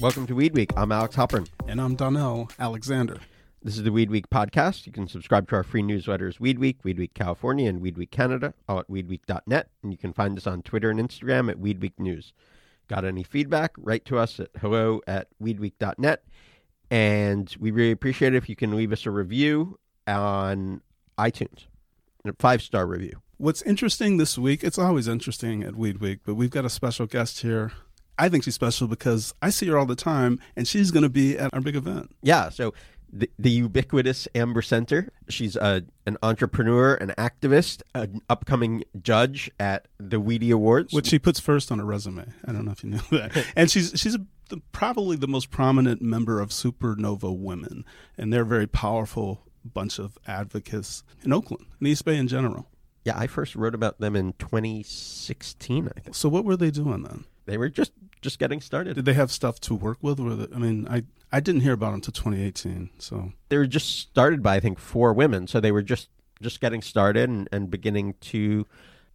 Welcome to Weed Week. I'm Alex Halpern. And I'm Donnell Alexander. This is the Weed Week podcast. You can subscribe to our free newsletters Weed Week, Weed Week California, and Weed Week Canada, all at weedweek.net. And you can find us on Twitter and Instagram at Weed Week News. Got any feedback? Write to us at hello at weedweek.net. And we really appreciate it if you can leave us a review on iTunes, a five star review. What's interesting this week, it's always interesting at Weed Week, but we've got a special guest here. I think she's special because I see her all the time, and she's going to be at our big event. Yeah. So the, the ubiquitous Amber Senter. She's a, an entrepreneur, an activist, an upcoming judge at the Weedy Awards, which she puts first on her resume. I don't know if you know that. and she's she's a, the, probably the most prominent member of Supernova Women, and they're a very powerful bunch of advocates in Oakland, in East Bay in general. Yeah, I first wrote about them in 2016, I think. So what were they doing then? They were just just getting started. Did they have stuff to work with? Or I mean, I I didn't hear about them until 2018. So they were just started by I think four women. So they were just just getting started and, and beginning to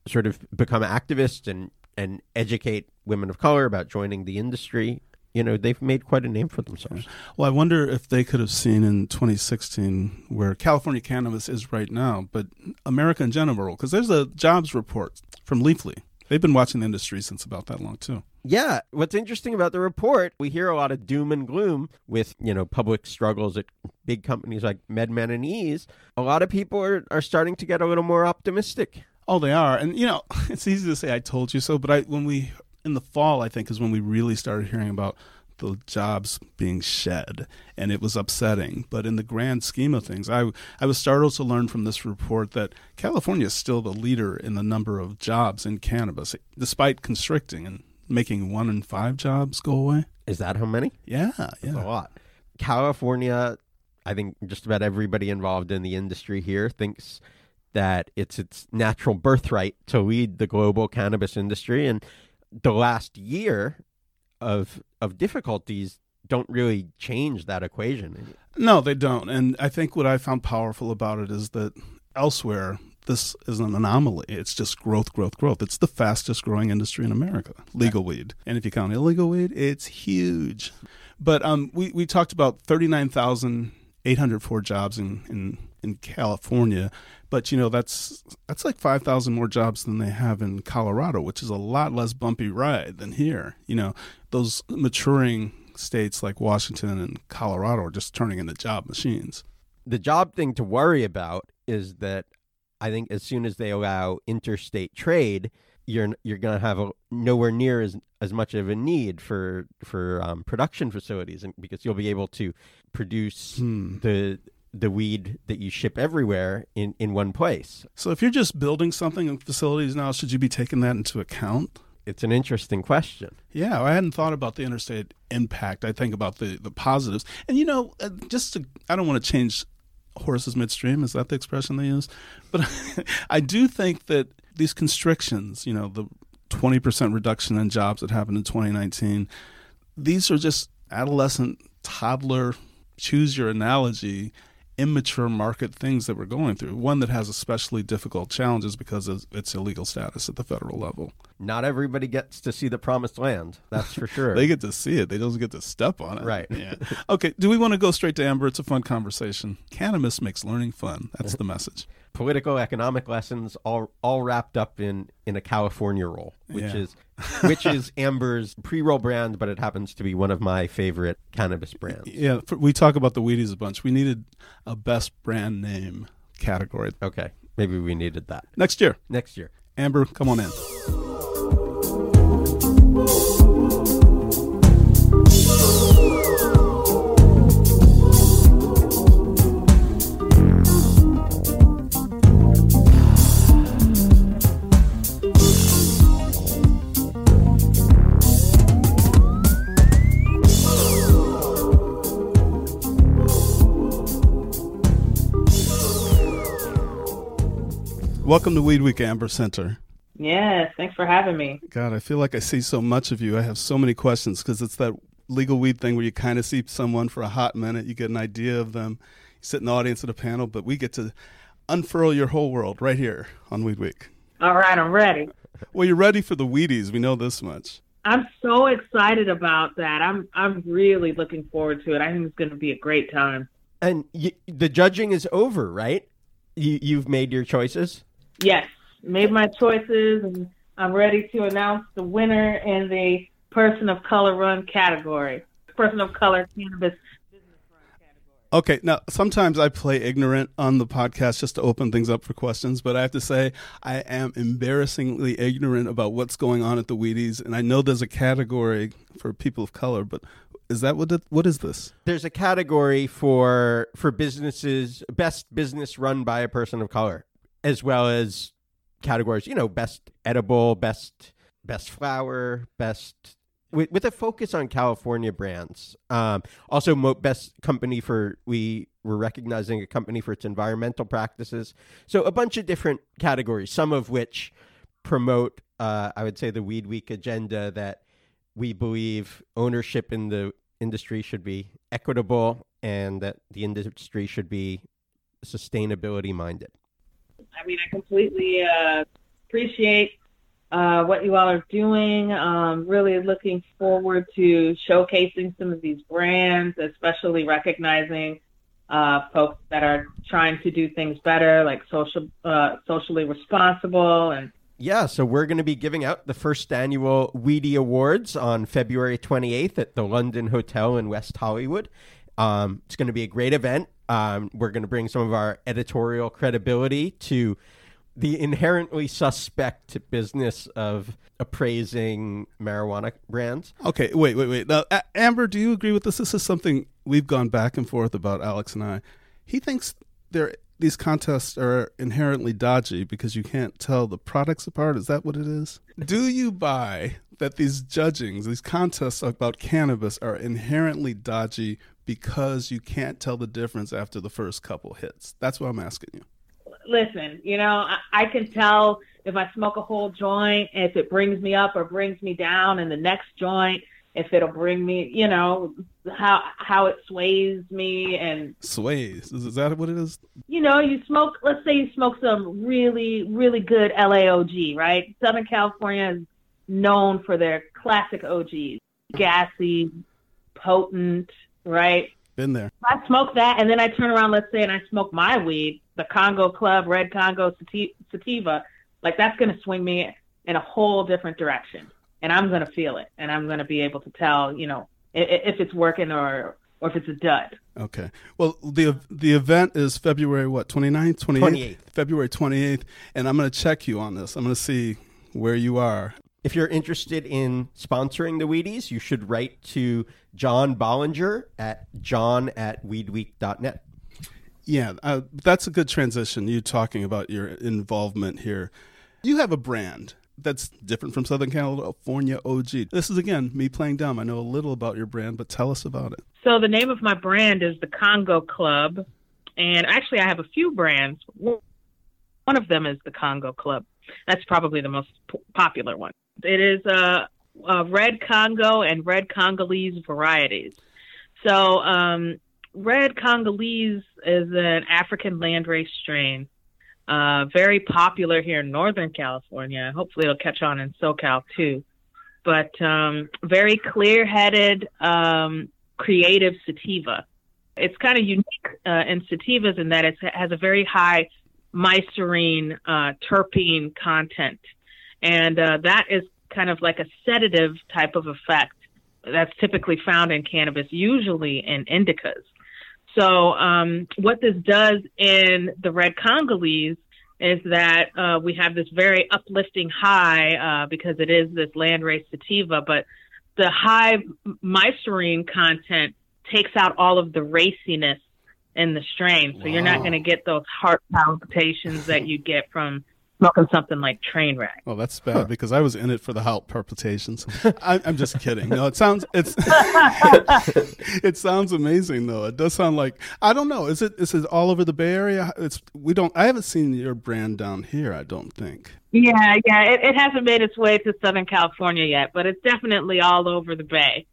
sort of become activists and and educate women of color about joining the industry. You know, they've made quite a name for themselves. Well, I wonder if they could have seen in 2016 where California cannabis is right now, but America in general, because there's a jobs report from Leafly They've been watching the industry since about that long too. Yeah, what's interesting about the report, we hear a lot of doom and gloom with, you know, public struggles at big companies like MedMen and Eaze. A lot of people are, are starting to get a little more optimistic. Oh, they are. And you know, it's easy to say I told you so, but I when we in the fall, I think is when we really started hearing about the jobs being shed, and it was upsetting. But in the grand scheme of things, I I was startled to learn from this report that California is still the leader in the number of jobs in cannabis, despite constricting and making one in five jobs go away. Is that how many? Yeah, yeah, a lot. California, I think just about everybody involved in the industry here thinks that it's its natural birthright to lead the global cannabis industry and the last year of of difficulties don't really change that equation. No, they don't. And I think what I found powerful about it is that elsewhere this is an anomaly. It's just growth, growth, growth. It's the fastest growing industry in America, legal weed. And if you count illegal weed, it's huge. But um, we, we talked about 39,804 jobs in, in, in California but you know that's that's like 5000 more jobs than they have in Colorado which is a lot less bumpy ride than here you know those maturing states like Washington and Colorado are just turning into job machines the job thing to worry about is that I think as soon as they allow interstate trade you're you're going to have a, nowhere near as as much of a need for for um, production facilities, and because you'll be able to produce hmm. the the weed that you ship everywhere in, in one place. So if you're just building something in facilities now, should you be taking that into account? It's an interesting question. Yeah, I hadn't thought about the interstate impact. I think about the, the positives. And you know, uh, just to, I don't want to change horses midstream. Is that the expression they use? But I do think that these constrictions, you know, the 20% reduction in jobs that happened in 2019, these are just adolescent, toddler, choose your analogy immature market things that we're going through. One that has especially difficult challenges because of its illegal status at the federal level. Not everybody gets to see the promised land. That's for sure. they get to see it. They don't get to step on it. Right. Yeah. okay. Do we want to go straight to Amber? It's a fun conversation. Cannabis makes learning fun. That's the message political economic lessons all all wrapped up in in a California roll, which yeah. is which is Amber's pre-roll brand, but it happens to be one of my favorite cannabis brands. Yeah, we talk about the Weedies a bunch. We needed a best brand name category. Okay, maybe we needed that next year. Next year, Amber, come on in. Welcome to Weed Week, Amber Senter. Yes, thanks for having me. God, I feel like I see so much of you. I have so many questions because it's that legal weed thing where you kind of see someone for a hot minute, you get an idea of them, you sit in the audience at a panel, but we get to unfurl your whole world right here on Weed Week. All right, I'm ready. Well, you're ready for the Weedies. We know this much. I'm so excited about that. I'm I'm really looking forward to it. I think it's going to be a great time. And the judging is over, right? You you've made your choices. Yes, made my choices, and I'm ready to announce the winner in the person of color run category. Person of color cannabis business run category. Okay, now sometimes I play ignorant on the podcast just to open things up for questions, but I have to say I am embarrassingly ignorant about what's going on at the Weedies, and I know there's a category for people of color, but is that what it, what is this? There's a category for for businesses best business run by a person of color, as well as categories, you know, best edible, best best flower, best with, with a focus on California brands. Um, also, mo- best company for we were recognizing a company for its environmental practices. So a bunch of different categories, some of which promote, uh, I would say, the Weed Week agenda that we believe ownership in the industry should be equitable and that the industry should be sustainability minded. I mean, I completely uh, appreciate uh, what you all are doing. Um, really looking forward to showcasing some of these brands, especially recognizing uh, folks that are trying to do things better, like social, uh, socially responsible and yeah, so we're going to be giving out the first annual Weedy Awards on February 28th at the London Hotel in West Hollywood. Um, it's going to be a great event. Um, we're going to bring some of our editorial credibility to the inherently suspect business of appraising marijuana brands. Okay, wait, wait, wait. Now, Amber, do you agree with this? This is something we've gone back and forth about, Alex and I. He thinks there these contests are inherently dodgy because you can't tell the products apart. Is that what it is? Do you buy that these judgings, these contests about cannabis are inherently dodgy because you can't tell the difference after the first couple hits? That's what I'm asking you listen, you know, I, I can tell if I smoke a whole joint, if it brings me up or brings me down, and the next joint, if it'll bring me, you know, how how it sways me and sways. Is that what it is? You know, you smoke. Let's say you smoke some really really good LAOG, right? Southern California is known for their classic OGs, gassy, potent, right? Been there. I smoke that, and then I turn around, let's say, and I smoke my weed, the Congo Club, Red Congo Sativa. Like that's going to swing me in a whole different direction, and I'm going to feel it, and I'm going to be able to tell, you know, if, if it's working or or if it's a dud. Okay. Well, the the event is February what 29th, 28th? 28th. February 28th, and I'm going to check you on this. I'm going to see where you are. If you're interested in sponsoring the Weedies, you should write to John Bollinger at john at weedweek.net. Yeah, uh, that's a good transition. You talking about your involvement here. You have a brand that's different from Southern California OG. This is again me playing dumb. I know a little about your brand, but tell us about it. So the name of my brand is the Congo Club, and actually I have a few brands. One of them is the Congo Club. That's probably the most p- popular one. It is a, a, red Congo and red Congolese varieties. So um, red Congolese is an African landrace strain, uh, very popular here in Northern California. Hopefully, it'll catch on in SoCal too. But um, very clear-headed, um, creative sativa. It's kind of unique uh, in sativas in that it has a very high myrcene uh, terpene content, and uh, that is kind of like a sedative type of effect that's typically found in cannabis, usually in indicas. So um, what this does in the red Congolese is that uh, we have this very uplifting high uh, because it is this landrace sativa, but the high myrcene content takes out all of the raciness in the strain. So wow. you're not going to get those heart palpitations that you get from smoking something like train wreck. Well, that's bad huh. because I was in it for the heart palpitations. I, am just kidding. No, it sounds it's it sounds amazing though. It does sound like I don't know. Is it is it all over the Bay Area? It's we don't. I haven't seen your brand down here. I don't think. Yeah, yeah. It, it hasn't made its way to Southern California yet, but it's definitely all over the Bay.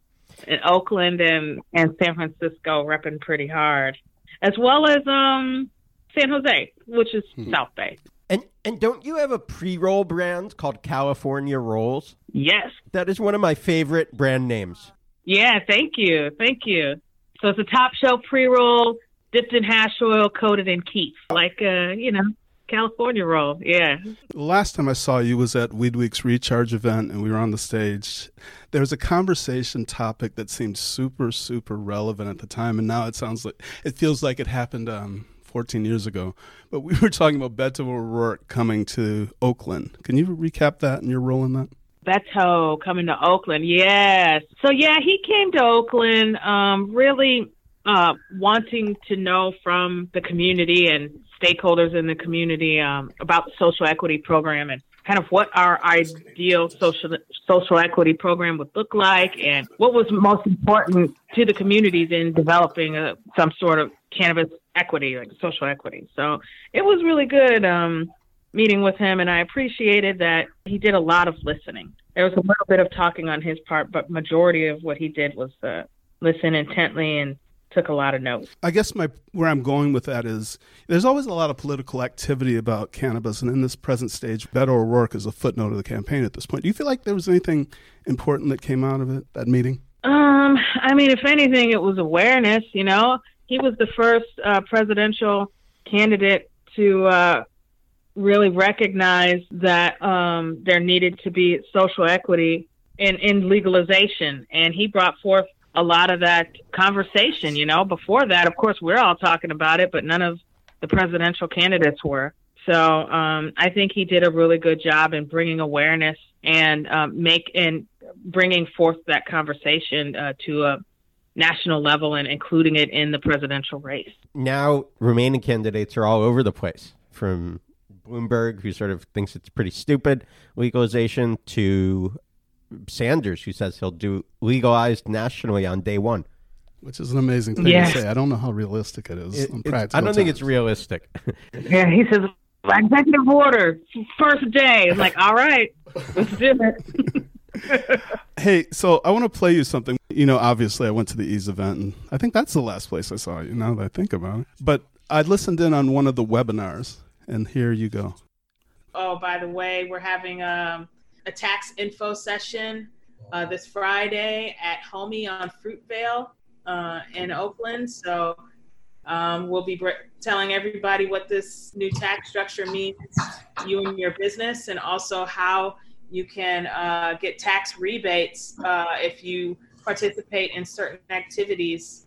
In Oakland and and San Francisco, repping pretty hard, as well as um San Jose, which is hmm. South Bay. And and don't you have a pre-roll brand called California Rolls? Yes. That is one of my favorite brand names. Yeah, thank you. Thank you. So it's a top shelf pre roll dipped in hash oil, coated in kief. Like uh, you know, California roll. Yeah. The last time I saw you was at Weed Week's Recharge event, and we were on the stage. There was a conversation topic that seemed super, super relevant at the time, and now it sounds like it feels like it happened um, 14 years ago. But we were talking about Beto O'Rourke coming to Oakland. Can you recap that and your role in that? Beto coming to Oakland, yes. So yeah, he came to Oakland, um, really uh, wanting to know from the community and stakeholders in the community um, about the social equity program and kind of what our ideal social social equity program would look like and what was most important to the communities in developing a, some sort of cannabis equity, like social equity. So it was really good um, meeting with him, and I appreciated that he did a lot of listening. There was a little bit of talking on his part, but majority of what he did was uh, listen intently and took a lot of notes. I guess my where I'm going with that is there's always a lot of political activity about cannabis, and in this present stage, Beto O'Rourke is a footnote of the campaign at this point. Do you feel like there was anything important that came out of it that meeting? Um, I mean, if anything, it was awareness. You know, he was the first uh, presidential candidate to uh, really recognize that um, there needed to be social equity in, in legalization, and he brought forth a lot of that conversation. You know, before that, of course, we're all talking about it, but none of the presidential candidates were. So um, I think he did a really good job in bringing awareness and um, make and bringing forth that conversation uh, to a national level and including it in the presidential race. Now, remaining candidates are all over the place, from Bloomberg, who sort of thinks it's pretty stupid legalization, to Sanders, who says he'll do legalized nationally on day one. Which is an amazing thing yes. to say. I don't know how realistic it is. It, I don't times. think it's realistic. yeah, he says executive order first day. It's like, all right, let's do it. hey, so I want to play you something. You know, obviously, I went to the Eaze event, and I think that's the last place I saw you. Now that I think about it, but I listened in on one of the webinars, and here you go. Oh, by the way, we're having um, a tax info session uh, this Friday at Homie on Fruitvale uh, in Oakland. So um, we'll be telling everybody what this new tax structure means you and your business, and also how you can uh, get tax rebates uh, if you participate in certain activities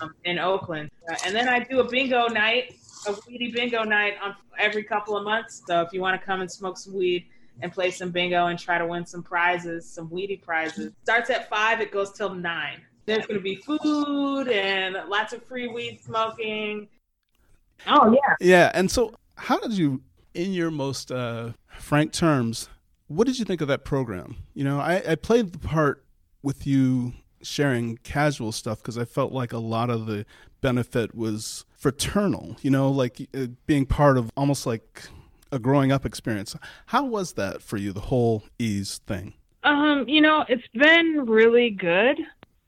um, in Oakland. Uh, and then I do a bingo night, a weedy bingo night on every couple of months. So if you want to come and smoke some weed and play some bingo and try to win some prizes, some weedy prizes, starts at five. It goes till nine. There's going to be food and lots of free weed smoking. Oh yeah. Yeah, and so how did you, in your most uh, frank terms, what did you think of that program? You know, I, I played the part with you sharing casual stuff because I felt like a lot of the benefit was fraternal, you know, like uh, being part of almost like a growing up experience. How was that for you, the whole Eaze thing? Um, you know, it's been really good.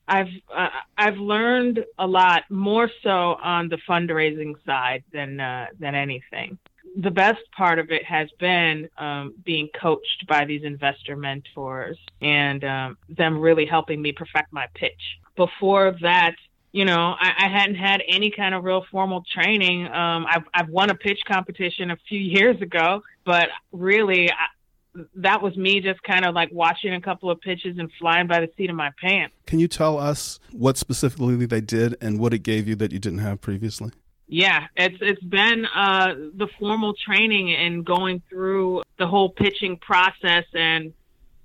I've uh, I've learned a lot more so on the fundraising side than uh, than anything the best part of it has been um, being coached by these investor mentors and um, them really helping me perfect my pitch. Before that, you know, I, I hadn't had any kind of real formal training. Um, I've, I've won a pitch competition a few years ago, but really, I, that was me just kind of like watching a couple of pitches and flying by the seat of my pants. Can you tell us what specifically they did and what it gave you that you didn't have previously? Yeah, it's it's been uh, the formal training and going through the whole pitching process and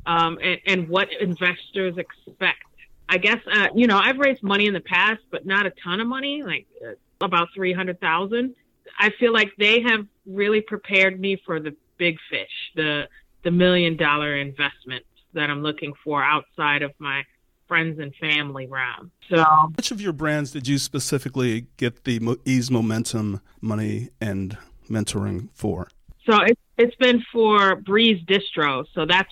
um, and, and, what investors expect. I guess uh, you know I've raised money in the past, but not a ton of money, like uh, about three hundred thousand. I feel like they have really prepared me for the big fish, the the million dollar investment that I'm looking for outside of my friends and family round. So, which of your brands did you specifically get the Eaze Momentum money and mentoring for? So it's it's been for Breeze Distro. So that's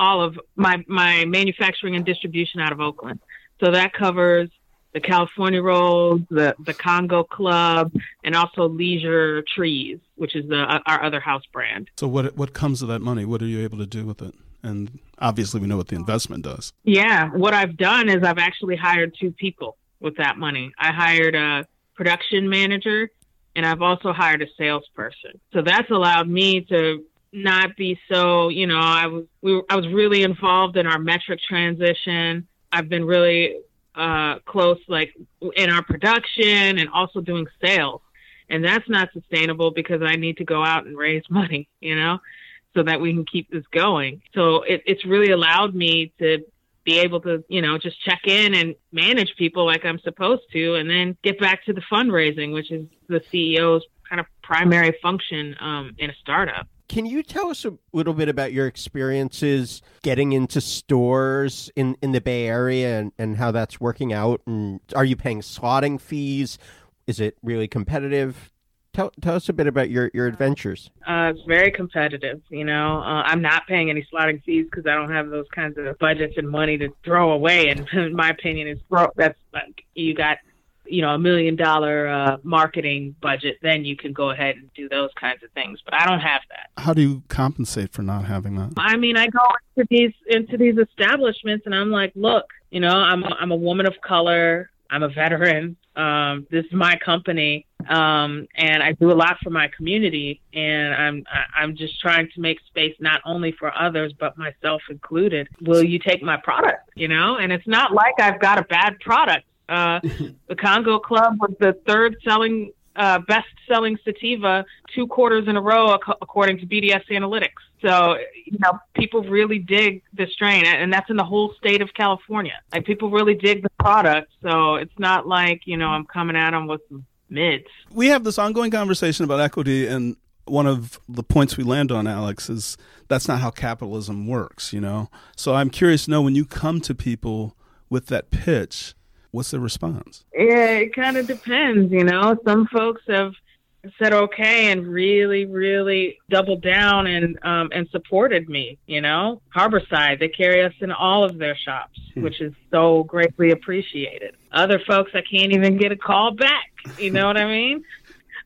all of my my manufacturing and distribution out of Oakland. So that covers the California Rolls, the the Congo Club, and also Leisure Trees, which is the our other house brand. So what what comes of that money? What are you able to do with it? And obviously, we know what the investment does. Yeah, what I've done is I've actually hired two people with that money. I hired a production manager, and I've also hired a salesperson. So that's allowed me to not be so, you know, I was we were, I was really involved in our Metrc transition. I've been really uh, close, like in our production and also doing sales. And that's not sustainable because I need to go out and raise money, you know, so that we can keep this going. So it, it's really allowed me to be able to, you know, just check in and manage people like I'm supposed to, and then get back to the fundraising, which is the CEO's kind of primary function um, in a startup. Can you tell us a little bit about your experiences getting into stores in, in the Bay Area and, and how that's working out? And are you paying slotting fees? Is it really competitive? Tell, tell us a bit about your, your adventures. Uh, it's very competitive. You know, uh, I'm not paying any slotting fees because I don't have those kinds of budgets and money to throw away. And in my opinion, is that's like you got you know a million dollar uh, marketing budget, then you can go ahead and do those kinds of things. But I don't have that. How do you compensate for not having that? I mean, I go into these into these establishments, and I'm like, look, you know, I'm a, I'm a woman of color. I'm a veteran. Um, this is my company, um, and I do a lot for my community. And I'm I'm just trying to make space not only for others but myself included. Will you take my product? You know, and it's not like I've got a bad product. Uh, the Congo Club was the third selling, uh, best selling sativa two quarters in a row, ac- according to BDS Analytics. So, you know, people really dig the strain, and that's in the whole state of California. Like, people really dig the product. So it's not like, you know, I'm coming at them with mids. We have this ongoing conversation about equity, and one of the points we land on, Alex, is that's not how capitalism works, you know? So I'm curious to know when you come to people with that pitch, What's the response? Yeah, it kind of depends. You know, some folks have said okay and really, really doubled down and um, and supported me. You know, Harborside they carry us in all of their shops, hmm. which is so greatly appreciated. Other folks, I can't even get a call back. You know what I mean?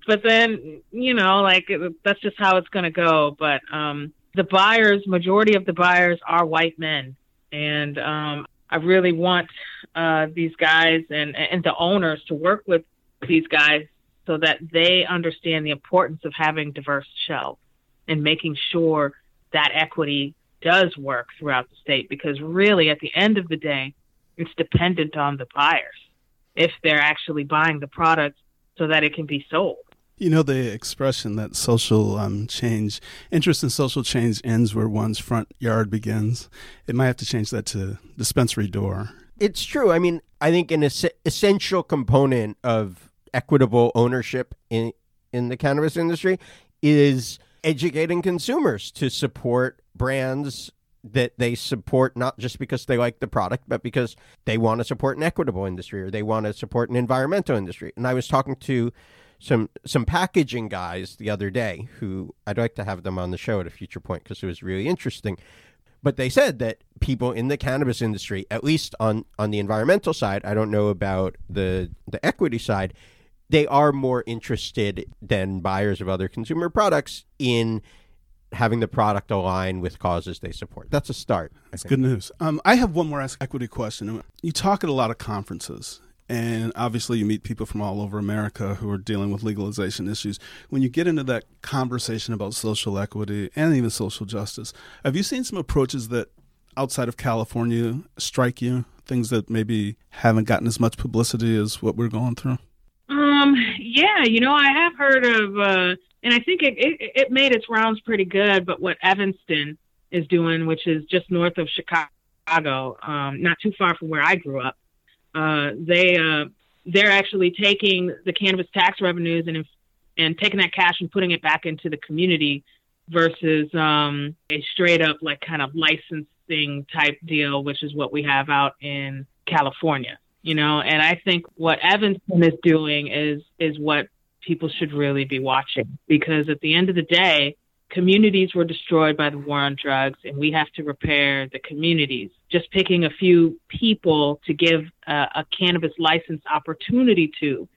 But then, you know, like that's just how it's going to go. But um, the buyers, majority of the buyers are white men, and um, I really want uh, these guys and and the owners to work with these guys so that they understand the importance of having diverse shelves and making sure that equity does work throughout the state because really at the end of the day it's dependent on the buyers if they're actually buying the product so that it can be sold you know the expression that social um, change, interest in social change ends where one's front yard begins. It might have to change that to dispensary door. It's true. I mean, I think an es- essential component of equitable ownership in in the cannabis industry is educating consumers to support brands that they support not just because they like the product, but because they want to support an equitable industry or they want to support an environmental industry. And I was talking to some some packaging guys the other day who I'd like to have them on the show at a future point because it was really interesting. But they said that people in the cannabis industry, at least on on the environmental side, I don't know about the the equity side, they are more interested than buyers of other consumer products in having the product align with causes they support. That's a start. That's good news. Um, I have one more equity question. You talk at a lot of conferences, and obviously, you meet people from all over America who are dealing with legalization issues. When you get into that conversation about social equity and even social justice, have you seen some approaches that outside of California strike you? Things that maybe haven't gotten as much publicity as what we're going through? Um, yeah, you know, I have heard of, uh, and I think it, it, it made its rounds pretty good, but what Evanston is doing, which is just north of Chicago, um, not too far from where I grew up uh, they uh, they're actually taking the cannabis tax revenues and and taking that cash and putting it back into the community versus um, a straight up like kind of licensing type deal, which is what we have out in California. You know, and I think what Evanston is doing is is what people should really be watching because at the end of the day, communities were destroyed by the war on drugs, and we have to repair the communities. Just picking a few people to give uh, a cannabis license opportunity to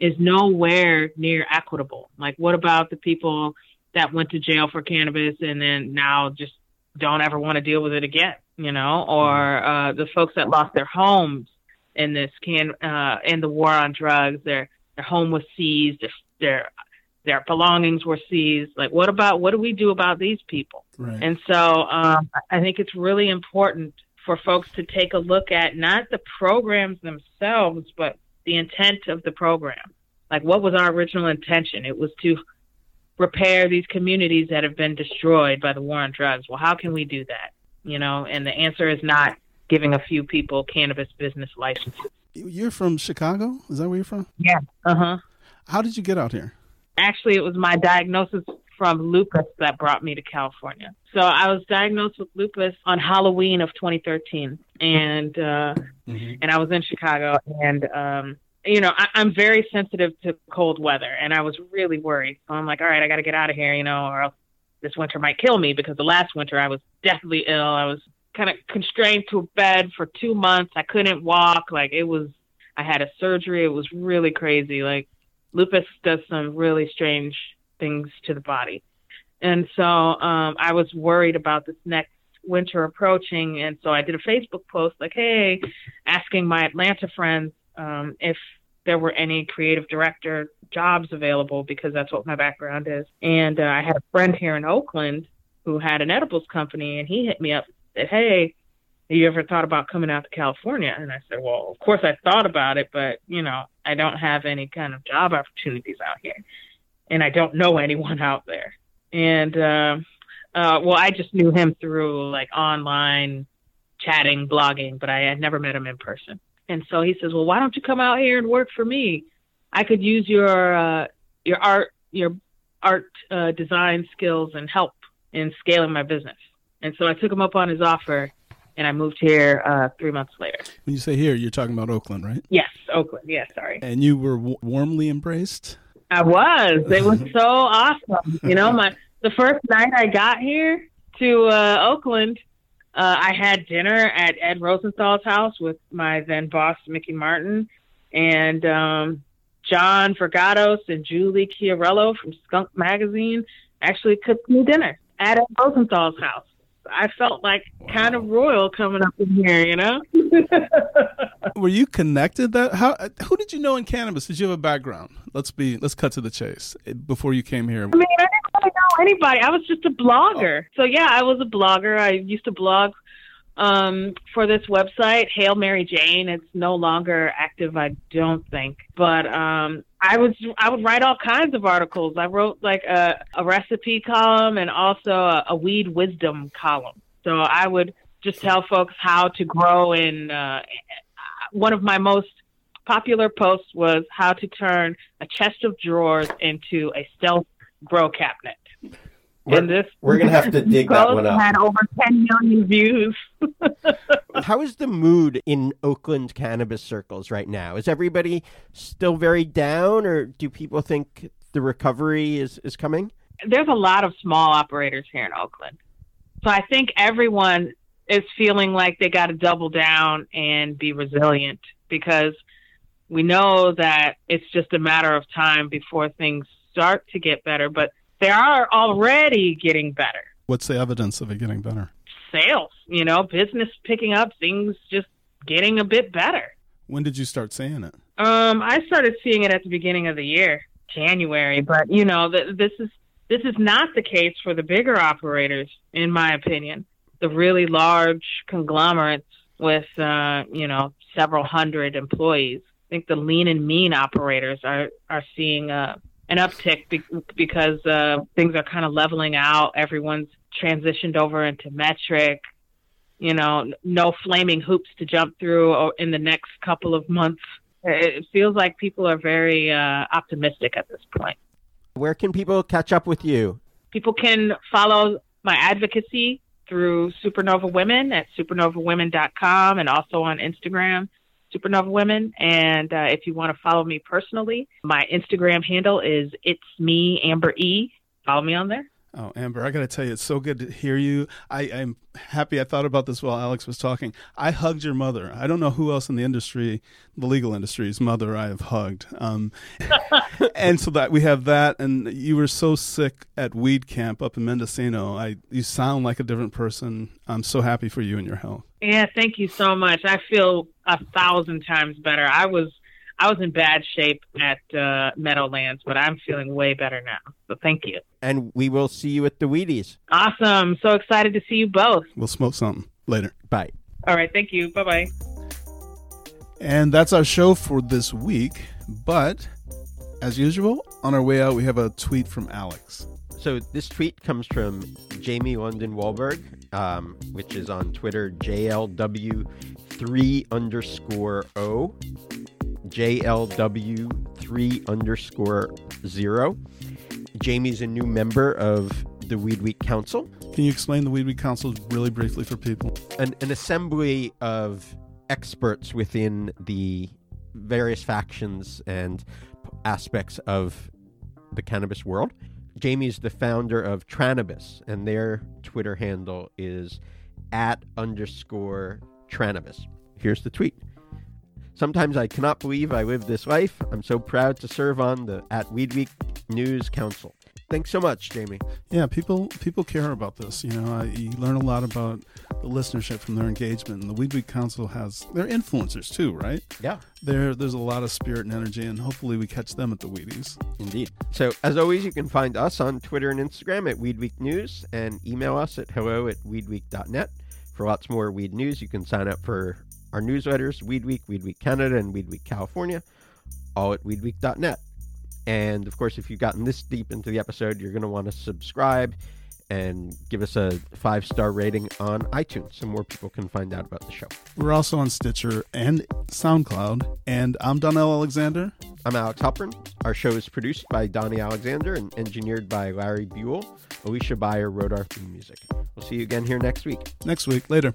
is nowhere near equitable. Like, what about the people that went to jail for cannabis and then now just don't ever want to deal with it again? You know, or uh, the folks that lost their homes in this can uh, in the war on drugs. Their their home was seized. Their their belongings were seized. Like, what about what do we do about these people? Right. And so um, I think it's really important for folks to take a look at not the programs themselves, but the intent of the program. Like, what was our original intention? It was to repair these communities that have been destroyed by the war on drugs. Well, how can we do that? You know, and the answer is not giving a few people cannabis business licenses. You're from Chicago? Is that where you're from? Yeah. Uh huh. How did you get out here? Actually, it was my diagnosis from lupus that brought me to California. So I was diagnosed with lupus on Halloween of 2013, and uh, Mm-hmm. and I was in Chicago, and um, you know I, I'm very sensitive to cold weather, and I was really worried. So I'm like, all right, I got to get out of here, you know, or else this winter might kill me because the last winter I was deathly ill. I was kind of constrained to a bed for two months. I couldn't walk. Like it was, I had a surgery. It was really crazy. Like lupus does some really strange things to the body. And so um, I was worried about this next winter approaching. And so I did a Facebook post like, hey, asking my Atlanta friends um, if there were any creative director jobs available because that's what my background is. And uh, I had a friend here in Oakland who had an edibles company, and he hit me up and said, hey, have you ever thought about coming out to California? And I said, well, of course I thought about it, but, you know, I don't have any kind of job opportunities out here. And I don't know anyone out there. And, uh, uh, well, I just knew him through like online chatting, blogging, but I had never met him in person. And so he says, well, why don't you come out here and work for me? I could use your, uh, your art, your art, uh, design skills and help in scaling my business. And so I took him up on his offer and I moved here uh, three months later. When you say here, you're talking about Oakland, right? Yes, Oakland. Yeah, sorry. And you were w- warmly embraced. I was. It was so awesome. You know, my the first night I got here to uh, Oakland, uh, I had dinner at Ed Rosenthal's house with my then boss Mickey Martin and um, John Vergatos and Julie Chiarello from Skunk Magazine actually cooked me dinner at Ed Rosenthal's house. I felt like kind of royal coming up in here, you know. Were you connected? That how? Who did you know in cannabis? Did you have a background? Let's be. Let's cut to the chase. Eh, before you came here, I mean, I didn't really know anybody. I was just a blogger. Oh. So yeah, I was a blogger. I used to blog um, for this website, Hail Mary Jane. It's no longer active, I don't think. But um, I was I would write all kinds of articles. I wrote like a, a recipe column and also a, a weed wisdom column. So I would just tell folks how to grow in. Uh, one of my most popular posts was how to turn a chest of drawers into a stealth grow cabinet. We're, and this we're gonna have to dig that post one up. had over 10 million views. How is the mood in Oakland cannabis circles right now? Is everybody still very down, or do people think the recovery is, is coming? There's a lot of small operators here in Oakland. So I think everyone is feeling like they got to double down and be resilient because we know that it's just a matter of time before things start to get better, but they are already getting better. what's the evidence of it getting better? Sales, you know, business picking up, things just getting a bit better. When did you start seeing it? Um, I started seeing it at the beginning of the year, January, but you know, th- this is this is not the case for the bigger operators, in my opinion. The really large conglomerates with, uh, you know, several hundred employees. I think the lean and mean operators are are seeing uh, an uptick be- because uh, things are kind of leveling out. Everyone's transitioned over into Metrc. You know, no flaming hoops to jump through in the next couple of months. It feels like people are very uh, optimistic at this point. Where can people catch up with you? People can follow my advocacy through Supernova Women at supernovawomen.com and also on Instagram, Supernova Women. And uh, if you want to follow me personally, my Instagram handle is it's me Amber E. Follow me on there. Oh, Amber, I got to tell you, it's so good to hear you. I, I'm happy. I thought about this while Alex was talking. I hugged your mother. I don't know who else in the industry, the legal industry's mother, I have hugged. Um, and so that we have that. And you were so sick at Weed Camp up in Mendocino. I, you sound like a different person. I'm so happy for you and your health. Yeah, thank you so much. I feel a thousand times better. I was I was in bad shape at uh, Meadowlands, but I'm feeling way better now. So thank you. And we will see you at the Weedies. Awesome. So excited to see you both. We'll smoke something later. Bye. All right. Thank you. Bye bye. And that's our show for this week. But as usual, on our way out, we have a tweet from Alex. So this tweet comes from Jamie London Wahlberg, um, which is on Twitter, JLW3 underscore O. JLW3 underscore zero. Jamie's a new member of the Weed Week Council, Can you explain the Weed Week Council really briefly for people? an, an assembly of experts within the various factions and aspects of the cannabis world. Jamie's the founder of Tranibus, and their Twitter handle is at underscore Tranibus. Here's the tweet. Sometimes I cannot believe I live this life. I'm so proud to serve on the at Weed Week News Council. Thanks so much, Jamie. Yeah, people people care about this. You know, I, you learn a lot about the listenership from their engagement, and the Weed Week Council has they're influencers too, right? Yeah. There, there's a lot of spirit and energy, and hopefully we catch them at the Weedies. Indeed. So, as always, you can find us on Twitter and Instagram at Weed Week News and email us at hello at weedweek.net. For lots more weed news, you can sign up for our newsletters, Weed Week, Weed Week Canada, and Weed Week California, all at weedweek.net. And of course, if you've gotten this deep into the episode, you're going to want to subscribe and give us a five star rating on iTunes so more people can find out about the show. We're also on Stitcher and SoundCloud. And I'm Donnell Alexander. I'm Alex Halpern. Our show is produced by Donnie Alexander and engineered by Larry Buell. Alicia Byer wrote our theme music. We'll see you again here next week. Next week, later.